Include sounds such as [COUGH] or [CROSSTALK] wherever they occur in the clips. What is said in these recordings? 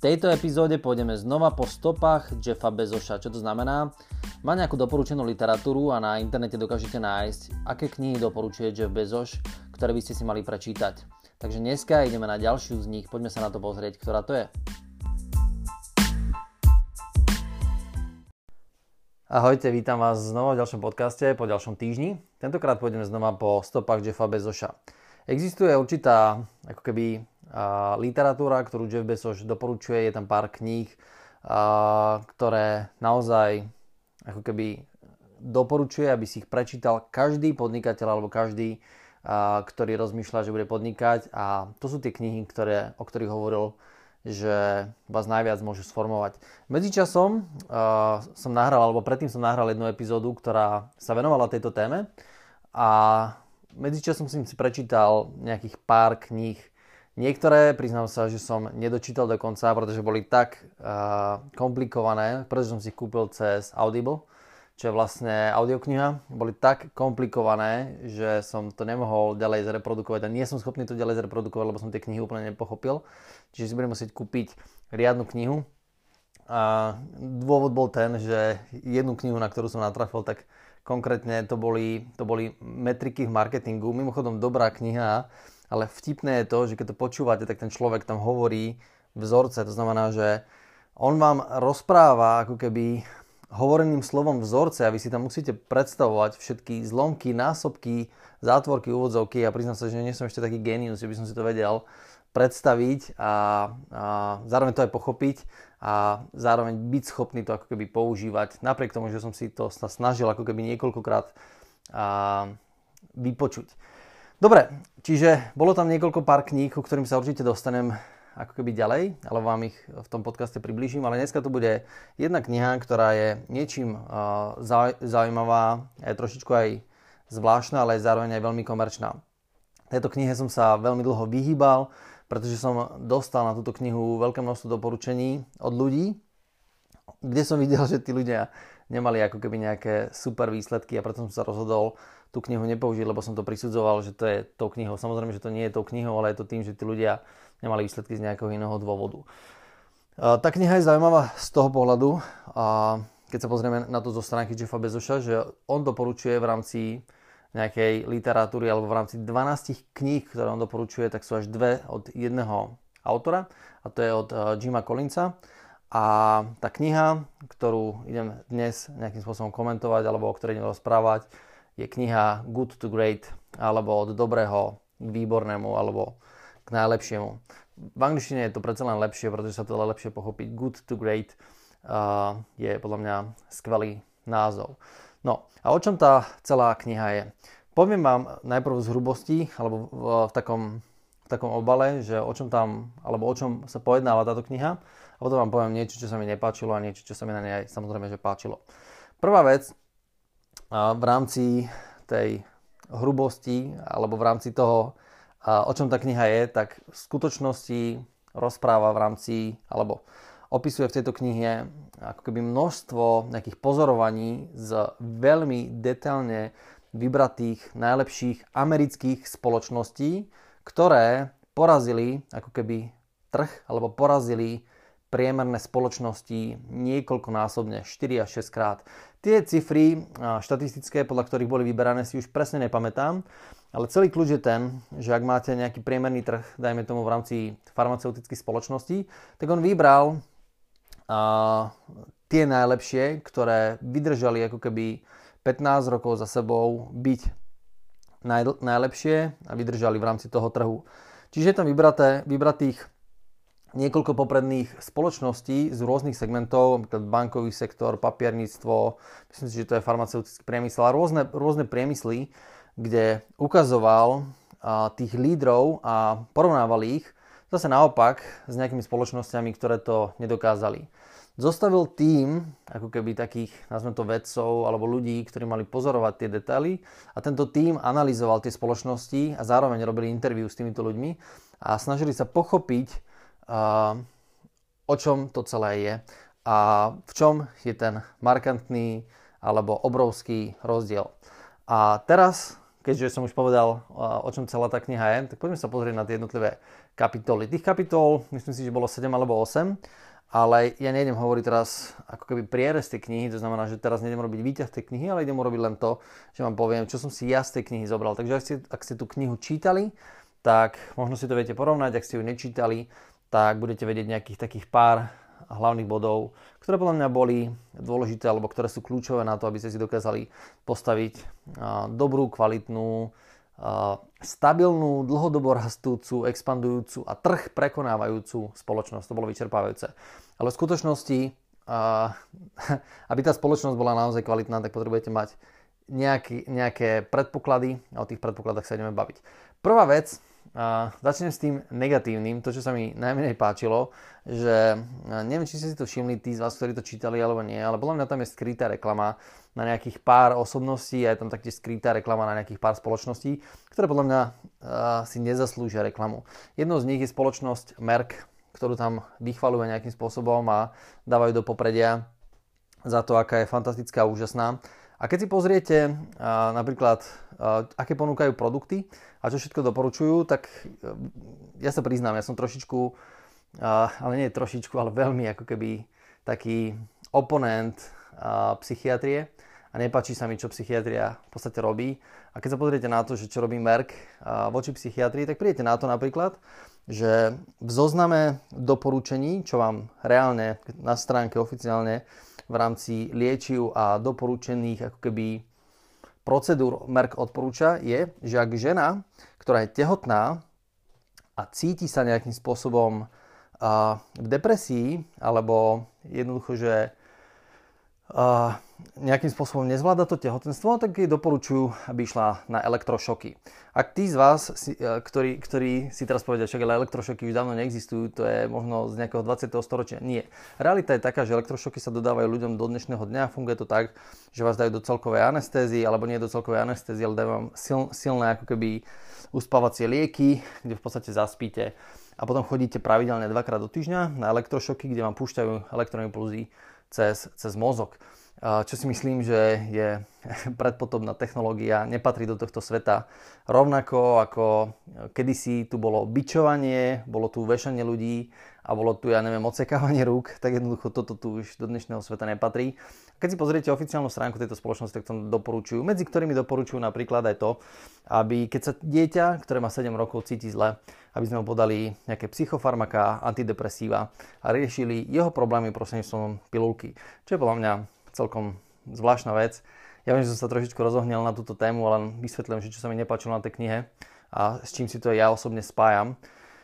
tejto epizóde pôjdeme znova po stopách Jeffa Bezoša. Čo to znamená? Má nejakú doporučenú literatúru a na internete dokážete nájsť, aké knihy doporučuje Jeff Bezos, ktoré by ste si mali prečítať. Takže dneska ideme na ďalšiu z nich, poďme sa na to pozrieť, ktorá to je. Ahojte, vítam vás znova v ďalšom podcaste po ďalšom týždni. Tentokrát pôjdeme znova po stopách Jeffa Bezoša. Existuje určitá ako keby literatúra, ktorú Jeff Bezos doporučuje, je tam pár kníh, a, ktoré naozaj ako keby doporučuje, aby si ich prečítal každý podnikateľ alebo každý, ktorý rozmýšľa, že bude podnikať a to sú tie knihy, ktoré, o ktorých hovoril že vás najviac môžu sformovať. Medzičasom uh, som nahral, alebo predtým som nahral jednu epizódu, ktorá sa venovala tejto téme a medzičasom som si prečítal nejakých pár kníh Niektoré, priznám sa, že som nedočítal do konca, pretože boli tak uh, komplikované, pretože som si kúpil cez Audible, čo je vlastne audiokniha. Boli tak komplikované, že som to nemohol ďalej zreprodukovať a nie som schopný to ďalej zreprodukovať, lebo som tie knihy úplne nepochopil. Čiže si budem musieť kúpiť riadnu knihu. A dôvod bol ten, že jednu knihu, na ktorú som natrafil, tak konkrétne to boli, to boli metriky v marketingu. Mimochodom dobrá kniha, ale vtipné je to, že keď to počúvate, tak ten človek tam hovorí vzorce, to znamená, že on vám rozpráva ako keby hovoreným slovom vzorce a vy si tam musíte predstavovať všetky zlomky, násobky, zátvorky, úvodzovky. A priznám sa, že nie som ešte taký genius, že by som si to vedel predstaviť a, a zároveň to aj pochopiť a zároveň byť schopný to ako keby používať, napriek tomu, že som si to snažil ako keby niekoľkokrát a, vypočuť. Dobre, čiže bolo tam niekoľko pár kníh, ku ktorým sa určite dostanem ako keby ďalej, ale vám ich v tom podcaste približím, ale dneska to bude jedna kniha, ktorá je niečím uh, zaujímavá, je trošičku aj zvláštna, ale je zároveň aj veľmi komerčná. Tejto knihe som sa veľmi dlho vyhýbal, pretože som dostal na túto knihu veľké množstvo doporučení od ľudí, kde som videl, že tí ľudia nemali ako keby nejaké super výsledky a preto som sa rozhodol tú knihu nepoužiť, lebo som to prisudzoval, že to je tou knihou. Samozrejme, že to nie je tou knihou, ale je to tým, že tí ľudia nemali výsledky z nejakého iného dôvodu. Tá kniha je zaujímavá z toho pohľadu, a keď sa pozrieme na to zo stránky Jeffa Bezoša, že on doporučuje v rámci nejakej literatúry alebo v rámci 12 kníh, ktoré on doporučuje, tak sú až dve od jedného autora a to je od Jima Collinsa. A tá kniha, ktorú idem dnes nejakým spôsobom komentovať alebo o ktorej idem rozprávať, je kniha Good to Great, alebo od dobrého k výbornému, alebo k najlepšiemu. V angličtine je to predsa len lepšie, pretože sa to dá lepšie pochopiť. Good to Great uh, je podľa mňa skvelý názov. No a o čom tá celá kniha je? Poviem vám najprv z hrubosti, alebo v, v, v takom obale, že o čom tam, alebo o čom sa pojednáva táto kniha. A potom vám poviem niečo, čo sa mi nepáčilo a niečo, čo sa mi na nej samozrejme že páčilo. Prvá vec, v rámci tej hrubosti alebo v rámci toho, o čom tá kniha je, tak v skutočnosti rozpráva v rámci, alebo opisuje v tejto knihe ako keby množstvo nejakých pozorovaní z veľmi detailne vybratých najlepších amerických spoločností, ktoré porazili ako keby trh alebo porazili priemerné spoločnosti niekoľkonásobne, 4 až 6 krát. Tie cifry štatistické, podľa ktorých boli vyberané, si už presne nepamätám, ale celý kľúč je ten, že ak máte nejaký priemerný trh, dajme tomu v rámci farmaceutických spoločností, tak on vybral a, tie najlepšie, ktoré vydržali ako keby 15 rokov za sebou byť najlepšie a vydržali v rámci toho trhu. Čiže je tam vybraté, vybratých niekoľko popredných spoločností z rôznych segmentov, napríklad bankový sektor, papierníctvo, myslím si, že to je farmaceutický priemysel a rôzne, rôzne priemysly, kde ukazoval a, tých lídrov a porovnával ich zase naopak s nejakými spoločnosťami, ktoré to nedokázali. Zostavil tým, ako keby takých, nazvem to vedcov alebo ľudí, ktorí mali pozorovať tie detaily a tento tým analyzoval tie spoločnosti a zároveň robili interviu s týmito ľuďmi a snažili sa pochopiť, o čom to celé je a v čom je ten markantný alebo obrovský rozdiel. A teraz, keďže som už povedal, o čom celá tá kniha je, tak poďme sa pozrieť na tie jednotlivé kapitoly. Tých kapitol, myslím si, že bolo 7 alebo 8, ale ja nejdem hovoriť teraz ako keby prierez tej knihy, to znamená, že teraz nejdem robiť výťah tej knihy, ale idem urobiť len to, že vám poviem, čo som si ja z tej knihy zobral. Takže ak ste, ak ste tú knihu čítali, tak možno si to viete porovnať, ak ste ju nečítali, tak budete vedieť nejakých takých pár hlavných bodov, ktoré podľa mňa boli dôležité alebo ktoré sú kľúčové na to, aby ste si dokázali postaviť dobrú, kvalitnú, stabilnú, dlhodobo rastúcu, expandujúcu a trh prekonávajúcu spoločnosť. To bolo vyčerpávajúce. Ale v skutočnosti, [LAUGHS] aby tá spoločnosť bola naozaj kvalitná, tak potrebujete mať nejaký, nejaké predpoklady a o tých predpokladách sa ideme baviť. Prvá vec, a začnem s tým negatívnym, to čo sa mi najmenej páčilo, že neviem, či ste si to všimli tí z vás, ktorí to čítali alebo nie, ale podľa mňa tam je skrytá reklama na nejakých pár osobností a je tam taktiež skrytá reklama na nejakých pár spoločností, ktoré podľa mňa uh, si nezaslúžia reklamu. Jednou z nich je spoločnosť Merck, ktorú tam vychvalujú nejakým spôsobom a dávajú do popredia za to, aká je fantastická a úžasná. A keď si pozriete uh, napríklad, aké ponúkajú produkty a čo všetko doporučujú, tak uh, ja sa priznám, ja som trošičku, uh, ale nie trošičku, ale veľmi ako keby taký oponent psychiatrie a nepáči sa mi, čo psychiatria v podstate robí. A keď sa pozriete na to, že čo robí Merck voči psychiatrii, tak prídete na to napríklad, že v zozname doporučení, čo vám reálne na stránke oficiálne v rámci liečiv a doporučených ako keby procedúr Merck odporúča je, že ak žena, ktorá je tehotná a cíti sa nejakým spôsobom v depresii alebo jednoducho, že nejakým spôsobom nezvláda to tehotenstvo, tak jej doporučujú, aby išla na elektrošoky. Ak tí z vás, e, ktorí, ktorí si teraz povedia, že elektrošoky už dávno neexistujú, to je možno z nejakého 20. storočia. Nie. Realita je taká, že elektrošoky sa dodávajú ľuďom do dnešného dňa. Funguje to tak, že vás dajú do celkovej anestézie, alebo nie do celkovej anestézie, ale dajú vám sil, silné ako keby uspávacie lieky, kde v podstate zaspíte a potom chodíte pravidelne dvakrát do týždňa na elektrošoky, kde vám púšťajú elektroimpulzy cez, cez mozog. Čo si myslím, že je [LAUGHS] predpotobná technológia, nepatrí do tohto sveta. Rovnako ako kedysi tu bolo bičovanie, bolo tu vešanie ľudí a bolo tu, ja neviem, odsekávanie rúk, [LAUGHS] tak jednoducho toto tu už do dnešného sveta nepatrí. Keď si pozriete oficiálnu stránku tejto spoločnosti, tak to doporučujú, medzi ktorými doporučujú napríklad aj to, aby keď sa dieťa, ktoré má 7 rokov, cíti zle, aby sme mu podali nejaké psychofarmaká, antidepresíva a riešili jeho problémy prostredníctvom pilulky. Čo je podľa mňa celkom zvláštna vec. Ja viem, že som sa trošičku rozohnel na túto tému, ale vysvetlím, že čo sa mi nepáčilo na tej knihe a s čím si to ja osobne spájam,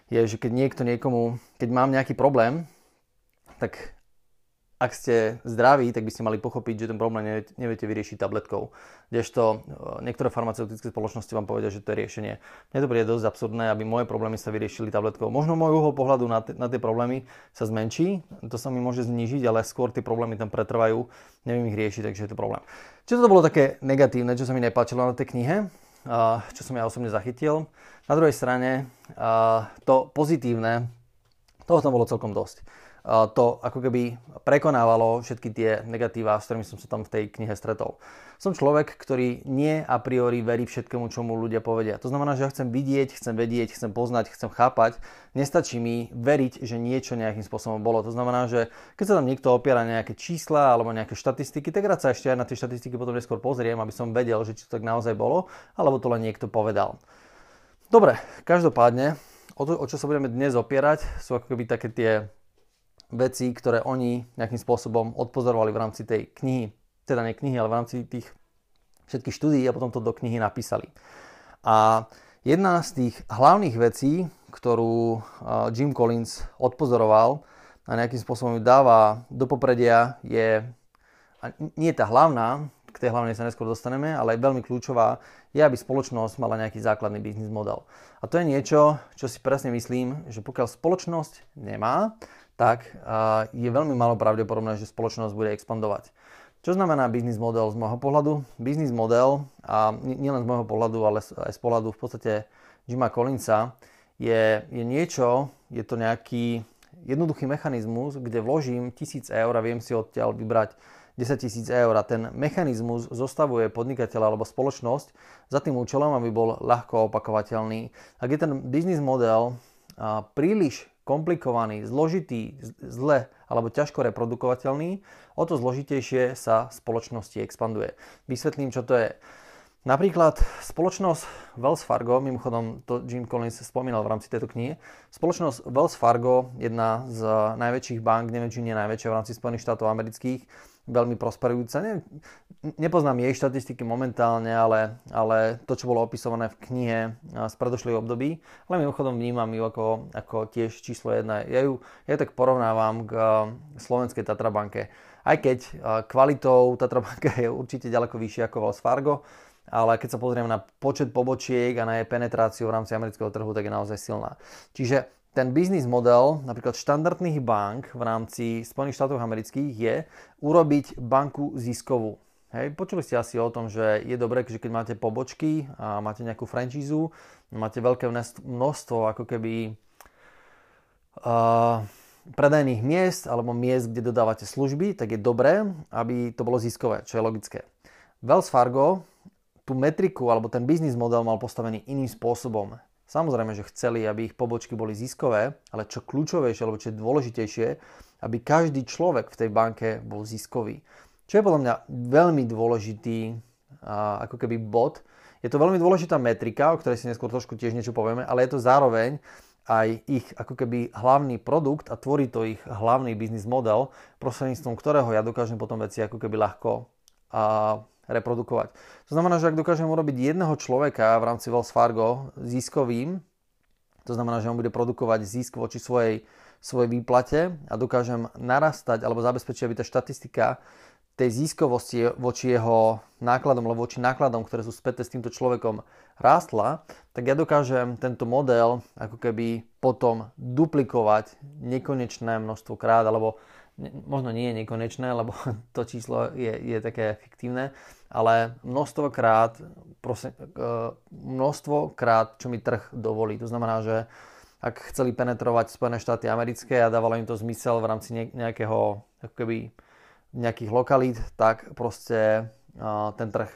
je, že keď niekto niekomu, keď mám nejaký problém, tak ak ste zdraví, tak by ste mali pochopiť, že ten problém neviete, vyriešiť tabletkou. Kdežto e, niektoré farmaceutické spoločnosti vám povedia, že to je riešenie. Mne to bude dosť absurdné, aby moje problémy sa vyriešili tabletkou. Možno môj uhol pohľadu na, na tie problémy sa zmenší, to sa mi môže znižiť, ale skôr tie problémy tam pretrvajú, neviem ich riešiť, takže je to problém. Čo to bolo také negatívne, čo sa mi nepáčilo na tej knihe, čo som ja osobne zachytil. Na druhej strane to pozitívne, toho tam bolo celkom dosť to ako keby prekonávalo všetky tie negatíva, s ktorými som sa tam v tej knihe stretol. Som človek, ktorý nie a priori verí všetkému, čo mu ľudia povedia. To znamená, že ja chcem vidieť, chcem vedieť, chcem poznať, chcem chápať. Nestačí mi veriť, že niečo nejakým spôsobom bolo. To znamená, že keď sa tam niekto opiera nejaké čísla alebo nejaké štatistiky, tak rád sa ešte aj na tie štatistiky potom neskôr pozriem, aby som vedel, že či to tak naozaj bolo, alebo to len niekto povedal. Dobre, každopádne, o, to, o čo sa budeme dnes opierať, sú ako keby také tie veci, ktoré oni nejakým spôsobom odpozorovali v rámci tej knihy, teda nie knihy, ale v rámci tých všetkých štúdií a potom to do knihy napísali. A jedna z tých hlavných vecí, ktorú Jim Collins odpozoroval a nejakým spôsobom ju dáva do popredia je, a nie tá hlavná, k tej hlavnej sa neskôr dostaneme, ale veľmi kľúčová, je, aby spoločnosť mala nejaký základný biznis model. A to je niečo, čo si presne myslím, že pokiaľ spoločnosť nemá, tak je veľmi malo pravdepodobné, že spoločnosť bude expandovať. Čo znamená biznis model z môjho pohľadu? Biznis model, a nielen z môjho pohľadu, ale aj z pohľadu v podstate Jima Collinsa, je, je niečo, je to nejaký jednoduchý mechanizmus, kde vložím tisíc eur a viem si odtiaľ vybrať 10 tisíc eur a ten mechanizmus zostavuje podnikateľa alebo spoločnosť za tým účelom, aby bol ľahko opakovateľný. Ak je ten biznis model príliš komplikovaný, zložitý, zle alebo ťažko reprodukovateľný, o to zložitejšie sa spoločnosti expanduje. Vysvetlím, čo to je. Napríklad spoločnosť Wells Fargo, mimochodom to Jim Collins spomínal v rámci tejto knihy, spoločnosť Wells Fargo, jedna z najväčších bank, neviem či nie najväčšia v rámci Spojených štátov amerických, veľmi prosperujúca. Ne, nepoznám jej štatistiky momentálne, ale, ale to, čo bolo opisované v knihe z predošlých období, ale mimochodom vnímam ju ako, ako tiež číslo jedna. Ja ju, ja tak porovnávam k slovenskej Tatrabanke. Aj keď kvalitou Tatrabanka je určite ďaleko vyššia ako Wells Fargo, ale keď sa pozrieme na počet pobočiek a na jej penetráciu v rámci amerického trhu, tak je naozaj silná. Čiže ten biznis model napríklad štandardných bank v rámci Spojených štátov amerických je urobiť banku ziskovú. Hej, počuli ste asi o tom, že je dobré, že keď máte pobočky a máte nejakú franchízu, máte veľké množstvo ako keby uh, predajných miest alebo miest, kde dodávate služby, tak je dobré, aby to bolo ziskové, čo je logické. Wells Fargo tú metriku alebo ten biznis model mal postavený iným spôsobom. Samozrejme, že chceli, aby ich pobočky boli ziskové, ale čo kľúčovejšie alebo čo je dôležitejšie, aby každý človek v tej banke bol ziskový. Čo je podľa mňa veľmi dôležitý ako keby bod. Je to veľmi dôležitá metrika, o ktorej si neskôr trošku tiež niečo povieme, ale je to zároveň aj ich ako keby hlavný produkt a tvorí to ich hlavný biznis model, prostredníctvom ktorého ja dokážem potom veci ako keby ľahko a reprodukovať. To znamená, že ak dokážem urobiť jedného človeka v rámci Wells Fargo ziskovým, to znamená, že on bude produkovať zisk voči svojej, svojej výplate a dokážem narastať alebo zabezpečiť, aby tá štatistika tej ziskovosti voči jeho nákladom alebo voči nákladom, ktoré sú späté s týmto človekom rástla, tak ja dokážem tento model ako keby potom duplikovať nekonečné množstvo krát alebo možno nie je nekonečné, lebo [LAUGHS] to číslo je, je také fiktívne, ale množstvo krát, prosím, e, množstvo krát, čo mi trh dovolí. To znamená, že ak chceli penetrovať Spojené štáty americké a dávalo im to zmysel v rámci nejakého, ako nejakých lokalít, tak proste e, ten trh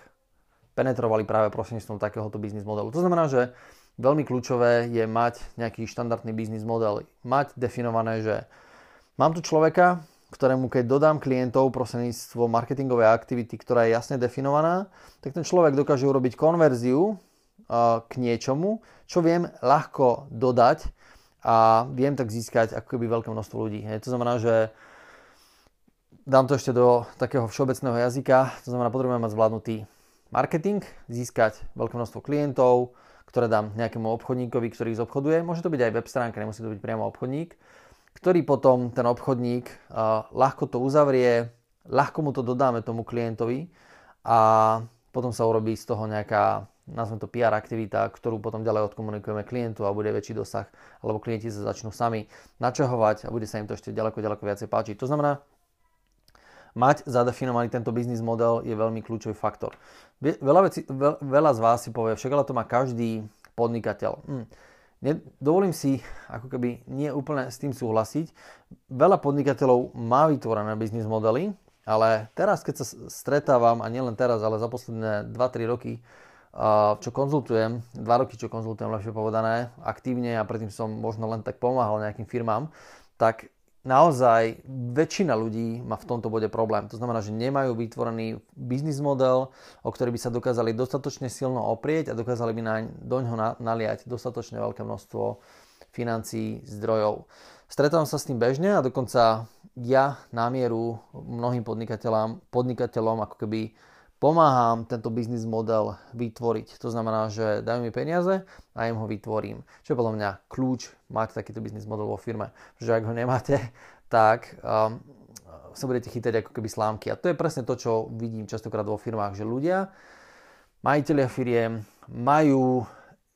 penetrovali práve prostredníctvom takéhoto biznis modelu. To znamená, že veľmi kľúčové je mať nejaký štandardný biznis model. Mať definované, že Mám tu človeka, ktorému keď dodám klientov prostredníctvom marketingovej aktivity, ktorá je jasne definovaná, tak ten človek dokáže urobiť konverziu k niečomu, čo viem ľahko dodať a viem tak získať ako veľké množstvo ľudí. To znamená, že dám to ešte do takého všeobecného jazyka, to znamená, potrebujem mať zvládnutý marketing, získať veľké množstvo klientov, ktoré dám nejakému obchodníkovi, ktorý ich zobchoduje. Môže to byť aj web stránka, nemusí to byť priamo obchodník ktorý potom ten obchodník ľahko to uzavrie, ľahko mu to dodáme tomu klientovi a potom sa urobí z toho nejaká, nazvem to PR aktivita, ktorú potom ďalej odkomunikujeme klientu a bude väčší dosah, alebo klienti sa začnú sami načahovať a bude sa im to ešte ďaleko, ďaleko viacej páčiť. To znamená, mať zadefinovaný tento biznis model je veľmi kľúčový faktor. Veľa, veci, veľa z vás si povie, však ale to má každý podnikateľ. Hm Dovolím si ako keby nie úplne s tým súhlasiť. Veľa podnikateľov má vytvorené biznis modely, ale teraz, keď sa stretávam, a nielen teraz, ale za posledné 2-3 roky, čo konzultujem, 2 roky, čo konzultujem, lepšie povedané, aktívne a predtým som možno len tak pomáhal nejakým firmám, tak naozaj väčšina ľudí má v tomto bode problém. To znamená, že nemajú vytvorený biznis model, o ktorý by sa dokázali dostatočne silno oprieť a dokázali by na, do ňoho naliať dostatočne veľké množstvo financií, zdrojov. Stretávam sa s tým bežne a dokonca ja na mieru mnohým podnikateľom, podnikateľom ako keby pomáham tento biznis model vytvoriť. To znamená, že dajú mi peniaze a im ho vytvorím. Čo je podľa mňa kľúč mať takýto biznis model vo firme. Že ak ho nemáte, tak um, sa budete chytať ako keby slámky. A to je presne to, čo vidím častokrát vo firmách, že ľudia, majiteľia firiem majú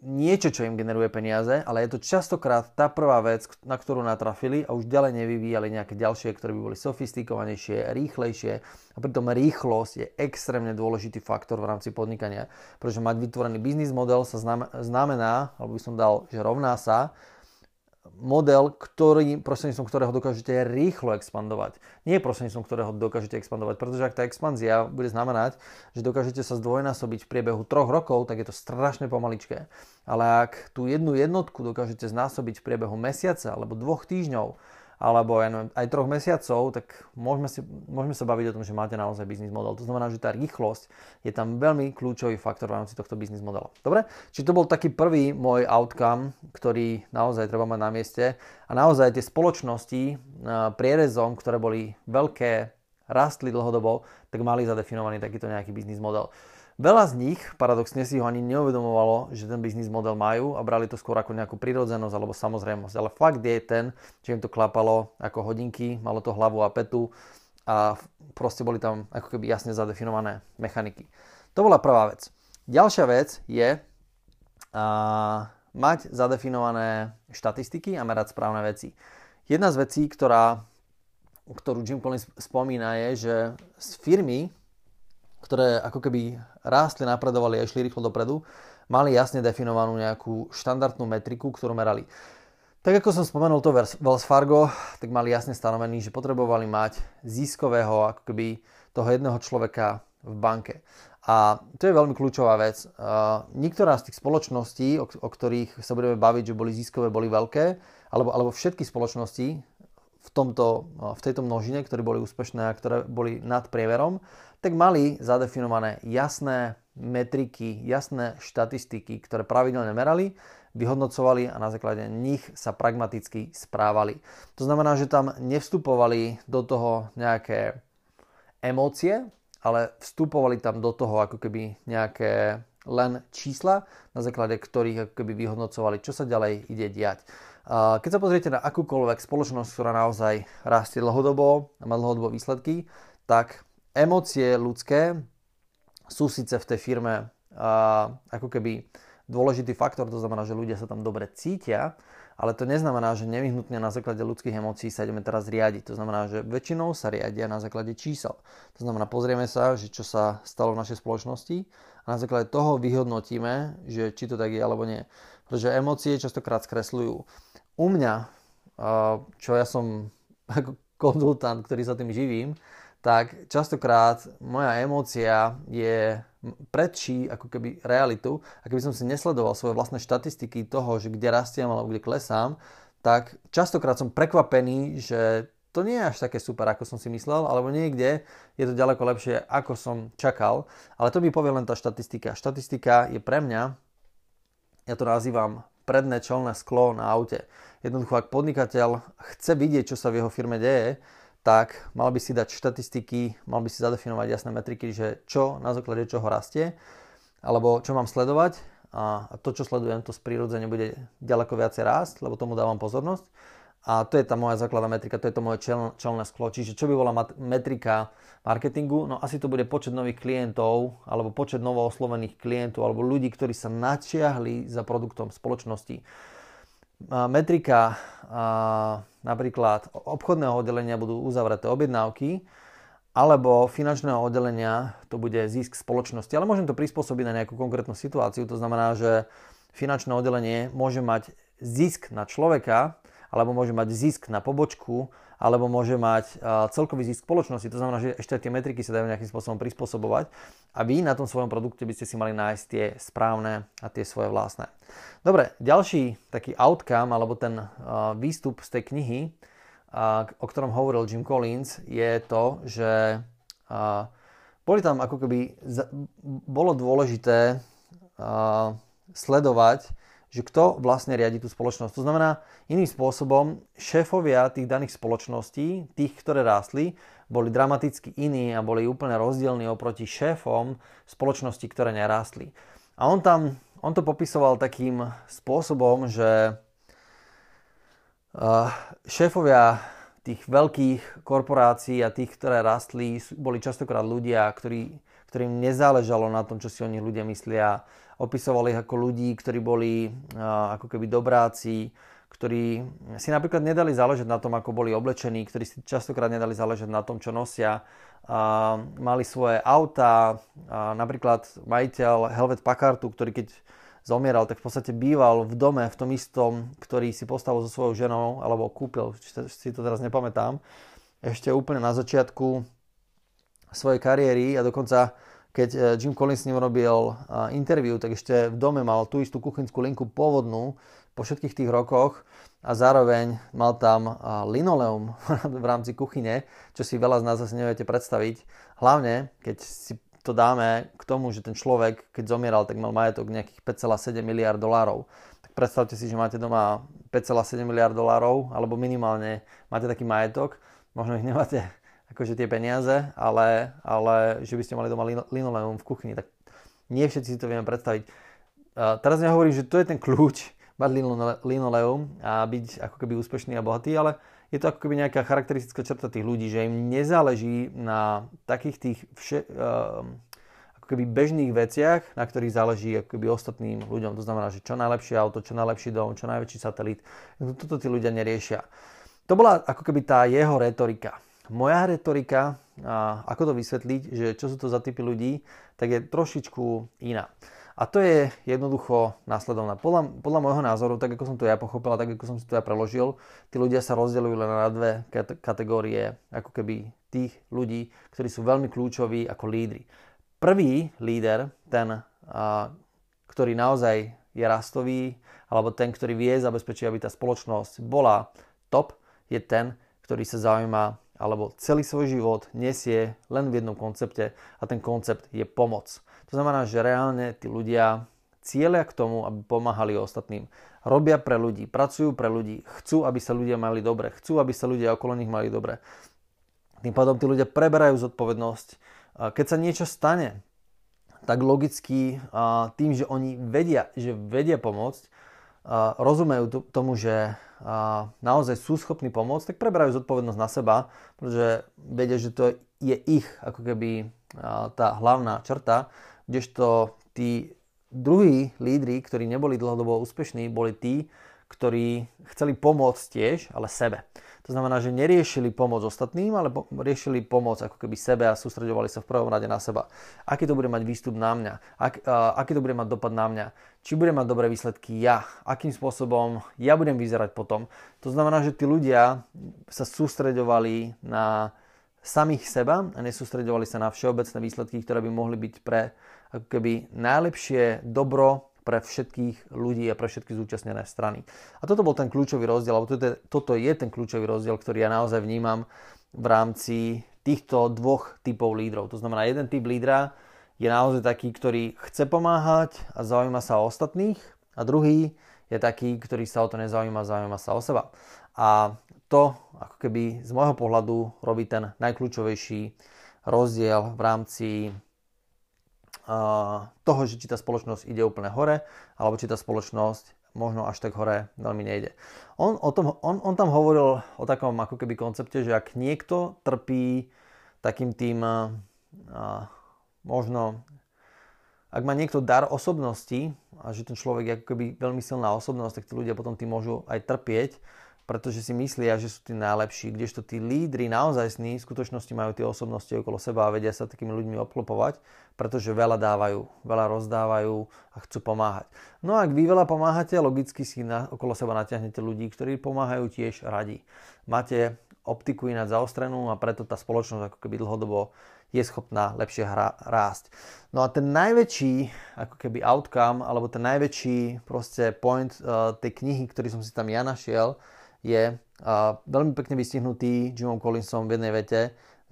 niečo, čo im generuje peniaze, ale je to častokrát tá prvá vec, na ktorú natrafili a už ďalej nevyvíjali nejaké ďalšie, ktoré by boli sofistikovanejšie, rýchlejšie. A pritom rýchlosť je extrémne dôležitý faktor v rámci podnikania, pretože mať vytvorený biznis model sa znamená, alebo by som dal, že rovná sa model, ktorý, prostredníctvom ktorého dokážete rýchlo expandovať. Nie prostredníctvom ktorého dokážete expandovať, pretože ak tá expanzia bude znamenať, že dokážete sa zdvojnásobiť v priebehu troch rokov, tak je to strašne pomaličké. Ale ak tú jednu jednotku dokážete znásobiť v priebehu mesiaca alebo dvoch týždňov, alebo ja neviem, aj troch mesiacov, tak môžeme, si, môžeme sa baviť o tom, že máte naozaj biznis model. To znamená, že tá rýchlosť je tam veľmi kľúčový faktor v rámci tohto biznis modela. Dobre? Čiže to bol taký prvý môj outcome, ktorý naozaj treba mať na mieste. A naozaj tie spoločnosti prierezom, ktoré boli veľké, rastli dlhodobo, tak mali zadefinovaný takýto nejaký biznis model. Veľa z nich paradoxne si ho ani neuvedomovalo, že ten biznis model majú a brali to skôr ako nejakú prirodzenosť alebo samozrejmosť. Ale fakt je ten, že im to klapalo ako hodinky, malo to hlavu a petu a proste boli tam ako keby jasne zadefinované mechaniky. To bola prvá vec. Ďalšia vec je a, mať zadefinované štatistiky a merať správne veci. Jedna z vecí, ktorá, ktorú Jim Collins spomína je, že z firmy, ktoré ako keby rástli, napredovali a išli rýchlo dopredu, mali jasne definovanú nejakú štandardnú metriku, ktorú merali. Tak ako som spomenul to Wells Fargo, tak mali jasne stanovený, že potrebovali mať ziskového ako keby toho jedného človeka v banke. A to je veľmi kľúčová vec. Uh, niektorá z tých spoločností, o, o ktorých sa budeme baviť, že boli ziskové, boli veľké, alebo, alebo všetky spoločnosti v, tomto, v tejto množine, ktoré boli úspešné a ktoré boli nad prieverom, tak mali zadefinované jasné metriky, jasné štatistiky, ktoré pravidelne merali, vyhodnocovali a na základe nich sa pragmaticky správali. To znamená, že tam nevstupovali do toho nejaké emócie, ale vstupovali tam do toho ako keby nejaké len čísla, na základe ktorých ako keby vyhodnocovali, čo sa ďalej ide diať. Keď sa pozriete na akúkoľvek spoločnosť, ktorá naozaj rastie dlhodobo a má dlhodobo výsledky, tak emócie ľudské sú síce v tej firme a, ako keby dôležitý faktor, to znamená, že ľudia sa tam dobre cítia, ale to neznamená, že nevyhnutne na základe ľudských emócií sa ideme teraz riadiť. To znamená, že väčšinou sa riadia na základe čísel. To znamená, pozrieme sa, že čo sa stalo v našej spoločnosti a na základe toho vyhodnotíme, že či to tak je alebo nie. Pretože emócie častokrát skresľujú. U mňa, čo ja som ako konzultant, ktorý sa tým živím, tak častokrát moja emócia je predčí ako keby realitu a keby som si nesledoval svoje vlastné štatistiky toho, že kde rastiem alebo kde klesám, tak častokrát som prekvapený, že to nie je až také super, ako som si myslel, alebo niekde je to ďaleko lepšie, ako som čakal. Ale to mi povie len tá štatistika. Štatistika je pre mňa, ja to nazývam predné čelné sklo na aute. Jednoducho, ak podnikateľ chce vidieť, čo sa v jeho firme deje, tak mal by si dať štatistiky, mal by si zadefinovať jasné metriky, že čo na základe čoho rastie, alebo čo mám sledovať a to, čo sledujem, to prirodzene bude ďaleko viacej rásť, lebo tomu dávam pozornosť. A to je tá moja základná metrika, to je to moje čel, čelné sklo. Čiže čo by bola mat- metrika marketingu? No asi to bude počet nových klientov, alebo počet novo oslovených klientov, alebo ľudí, ktorí sa načiahli za produktom spoločnosti metrika napríklad obchodného oddelenia budú uzavreté objednávky, alebo finančného oddelenia to bude zisk spoločnosti. Ale môžem to prispôsobiť na nejakú konkrétnu situáciu. To znamená, že finančné oddelenie môže mať zisk na človeka, alebo môže mať zisk na pobočku, alebo môže mať celkový zisk spoločnosti. To znamená, že ešte tie metriky sa dajú nejakým spôsobom prispôsobovať a vy na tom svojom produkte by ste si mali nájsť tie správne a tie svoje vlastné. Dobre, ďalší taký outcome, alebo ten výstup z tej knihy, o ktorom hovoril Jim Collins, je to, že boli tam ako keby, bolo dôležité sledovať že kto vlastne riadi tú spoločnosť. To znamená, iným spôsobom, šéfovia tých daných spoločností, tých, ktoré rástli, boli dramaticky iní a boli úplne rozdielni oproti šéfom spoločnosti, ktoré nerástli. A on tam, on to popisoval takým spôsobom, že šéfovia tých veľkých korporácií a tých, ktoré rastli, boli častokrát ľudia, ktorí, ktorým nezáležalo na tom, čo si o nich ľudia myslia, opisoval ich ako ľudí, ktorí boli ako keby dobráci, ktorí si napríklad nedali záležať na tom, ako boli oblečení, ktorí si častokrát nedali záležať na tom, čo nosia. A mali svoje auta, a napríklad majiteľ Helvet Packardu, ktorý keď zomieral, tak v podstate býval v dome, v tom istom, ktorý si postavil so svojou ženou, alebo kúpil, si to teraz nepamätám, ešte úplne na začiatku svojej kariéry a dokonca keď e, Jim Collins s ním robil interview, tak ešte v dome mal tú istú kuchynskú linku pôvodnú po všetkých tých rokoch a zároveň mal tam linoleum [LAUGHS] v rámci kuchyne, čo si veľa z nás asi neviete predstaviť. Hlavne, keď si to dáme k tomu, že ten človek, keď zomieral, tak mal majetok nejakých 5,7 miliard dolárov. Tak predstavte si, že máte doma 5,7 miliard dolárov, alebo minimálne máte taký majetok. Možno ich nemáte [LAUGHS] akože tie peniaze, ale, ale že by ste mali doma linoleum v kuchyni, tak nie všetci si to vieme predstaviť. Uh, teraz nehovorím, že to je ten kľúč, mať linoleum a byť ako keby úspešný a bohatý, ale je to ako keby nejaká charakteristická črta tých ľudí, že im nezáleží na takých tých vše, uh, ako keby bežných veciach, na ktorých záleží ako keby ostatným ľuďom. To znamená, že čo najlepšie auto, čo najlepší dom, čo najväčší satelit. Toto tí ľudia neriešia. To bola ako keby tá jeho retorika. Moja retorika, a ako to vysvetliť, že čo sú to za typy ľudí, tak je trošičku iná. A to je jednoducho následovné. Podľa, podľa môjho názoru, tak ako som to ja pochopil a tak ako som si to ja preložil, tí ľudia sa rozdeľujú len na dve kategórie, ako keby tých ľudí, ktorí sú veľmi kľúčoví ako lídry. Prvý líder, ten, a, ktorý naozaj je rastový, alebo ten, ktorý vie zabezpečiť, aby tá spoločnosť bola top, je ten, ktorý sa zaujíma alebo celý svoj život nesie len v jednom koncepte a ten koncept je pomoc. Znamená, že reálne tí ľudia cieľia k tomu, aby pomáhali ostatným. Robia pre ľudí, pracujú pre ľudí, chcú, aby sa ľudia mali dobre, chcú, aby sa ľudia okolo nich mali dobre. Tým pádom tí ľudia preberajú zodpovednosť. Keď sa niečo stane, tak logicky tým, že oni vedia, že vedia pomôcť, rozumejú tomu, že naozaj sú schopní pomôcť, tak preberajú zodpovednosť na seba, pretože vedia, že to je ich ako keby tá hlavná črta, kdežto tí druhí lídry, ktorí neboli dlhodobo úspešní, boli tí, ktorí chceli pomôcť tiež, ale sebe. To znamená, že neriešili pomoc ostatným, ale po- riešili pomoc ako keby sebe a sústredovali sa v prvom rade na seba. Aký to bude mať výstup na mňa? Ak, uh, aký to bude mať dopad na mňa? Či budem mať dobré výsledky ja? Akým spôsobom ja budem vyzerať potom? To znamená, že tí ľudia sa sústredovali na samých seba a nesústredovali sa na všeobecné výsledky, ktoré by mohli byť pre ako keby najlepšie dobro pre všetkých ľudí a pre všetky zúčastnené strany. A toto bol ten kľúčový rozdiel, alebo toto je, toto je ten kľúčový rozdiel, ktorý ja naozaj vnímam v rámci týchto dvoch typov lídrov. To znamená, jeden typ lídra je naozaj taký, ktorý chce pomáhať a zaujíma sa o ostatných a druhý je taký, ktorý sa o to nezaujíma, zaujíma sa o seba. A to, ako keby z môjho pohľadu, robí ten najkľúčovejší rozdiel v rámci toho, že či tá spoločnosť ide úplne hore, alebo či tá spoločnosť možno až tak hore veľmi nejde. On, o tom, on, on tam hovoril o takom ako keby koncepte, že ak niekto trpí takým tým a, možno ak má niekto dar osobnosti a že ten človek je ako keby veľmi silná osobnosť, tak tí ľudia potom tým môžu aj trpieť, pretože si myslia, že sú tí najlepší, kdežto tí lídry naozaj sní v skutočnosti majú tie osobnosti okolo seba a vedia sa takými ľuďmi obklopovať, pretože veľa dávajú, veľa rozdávajú a chcú pomáhať. No a ak vy veľa pomáhate, logicky si na, okolo seba natiahnete ľudí, ktorí pomáhajú tiež radi. Máte optiku ináč zaostrenú a preto tá spoločnosť ako keby dlhodobo je schopná lepšie hra, rásť. No a ten najväčší ako keby outcome, alebo ten najväčší proste point uh, tej knihy, ktorý som si tam ja našiel, je uh, veľmi pekne vystihnutý Jimom Collinsom v jednej vete.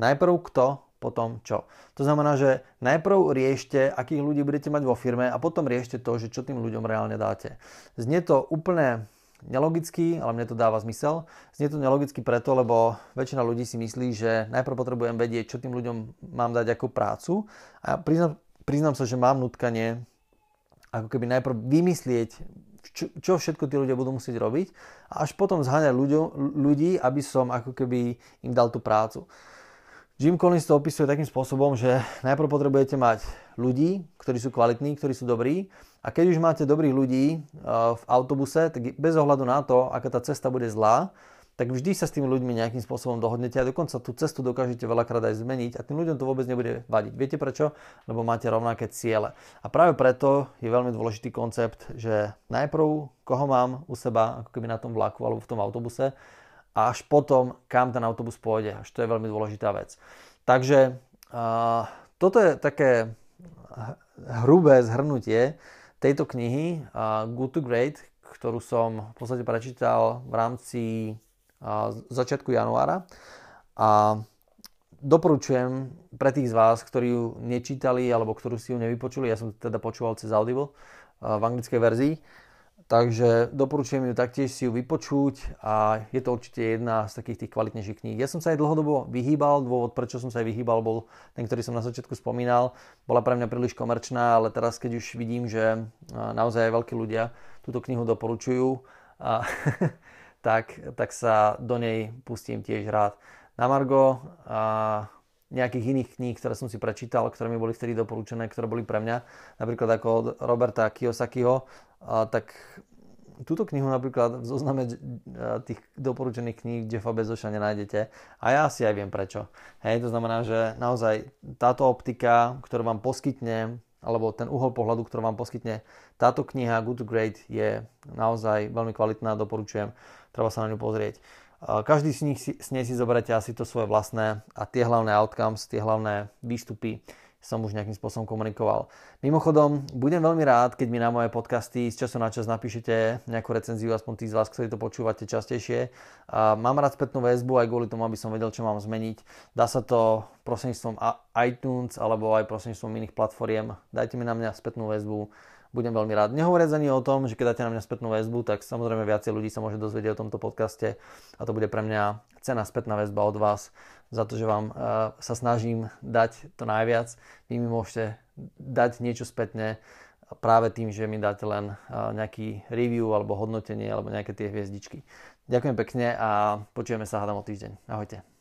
Najprv kto, potom čo. To znamená, že najprv riešte, akých ľudí budete mať vo firme a potom riešte to, že čo tým ľuďom reálne dáte. Znie to úplne nelogicky, ale mne to dáva zmysel. Znie to nelogicky preto, lebo väčšina ľudí si myslí, že najprv potrebujem vedieť, čo tým ľuďom mám dať ako prácu a priznám, priznám sa, že mám nutkanie ako keby najprv vymyslieť čo, čo všetko tí ľudia budú musieť robiť a až potom zháňať ľudí, aby som ako keby im dal tú prácu. Jim Collins to opisuje takým spôsobom, že najprv potrebujete mať ľudí, ktorí sú kvalitní, ktorí sú dobrí a keď už máte dobrých ľudí uh, v autobuse, tak bez ohľadu na to, aká tá cesta bude zlá, tak vždy sa s tými ľuďmi nejakým spôsobom dohodnete a dokonca tú cestu dokážete veľakrát aj zmeniť a tým ľuďom to vôbec nebude vadiť. Viete prečo? Lebo máte rovnaké ciele. A práve preto je veľmi dôležitý koncept, že najprv koho mám u seba, ako keby na tom vlaku alebo v tom autobuse a až potom, kam ten autobus pôjde. Až to je veľmi dôležitá vec. Takže uh, toto je také hrubé zhrnutie tejto knihy uh, Good to Great, ktorú som v podstate prečítal v rámci začiatku januára a doporučujem pre tých z vás, ktorí ju nečítali alebo ktorú si ju nevypočuli, ja som teda počúval cez Audible v anglickej verzii, takže doporučujem ju taktiež si ju vypočuť a je to určite jedna z takých tých kvalitnejších kníh. Ja som sa aj dlhodobo vyhýbal, dôvod prečo som sa aj vyhýbal bol ten, ktorý som na začiatku spomínal, bola pre mňa príliš komerčná, ale teraz keď už vidím, že naozaj aj veľkí ľudia túto knihu doporučujú, a [LAUGHS] tak, tak sa do nej pustím tiež rád. Na Margo a nejakých iných kníh, ktoré som si prečítal, ktoré mi boli vtedy doporučené, ktoré boli pre mňa, napríklad ako od Roberta Kiyosakiho, a tak túto knihu napríklad v zozname tých doporučených kníh Jeffa Bezoša nenájdete a ja si aj viem prečo. Hej, to znamená, že naozaj táto optika, ktorú vám poskytne alebo ten uhol pohľadu, ktorý vám poskytne táto kniha Good to Great je naozaj veľmi kvalitná, doporučujem, treba sa na ňu pozrieť. Každý z nich z nej si zoberete asi to svoje vlastné a tie hlavné outcomes, tie hlavné výstupy som už nejakým spôsobom komunikoval. Mimochodom, budem veľmi rád, keď mi na moje podcasty z času na čas napíšete nejakú recenziu, aspoň tí z vás, ktorí to počúvate častejšie. Mám rád spätnú väzbu aj kvôli tomu, aby som vedel, čo mám zmeniť. Dá sa to prostredníctvom iTunes alebo aj prostredníctvom iných platformiem. Dajte mi na mňa spätnú väzbu budem veľmi rád. Nehovoriac ani o tom, že keď dáte na mňa spätnú väzbu, tak samozrejme viacej ľudí sa môže dozvedieť o tomto podcaste a to bude pre mňa cena spätná väzba od vás za to, že vám uh, sa snažím dať to najviac. Vy mi môžete dať niečo spätne práve tým, že mi dáte len uh, nejaký review alebo hodnotenie alebo nejaké tie hviezdičky. Ďakujem pekne a počujeme sa hádam o týždeň. Ahojte.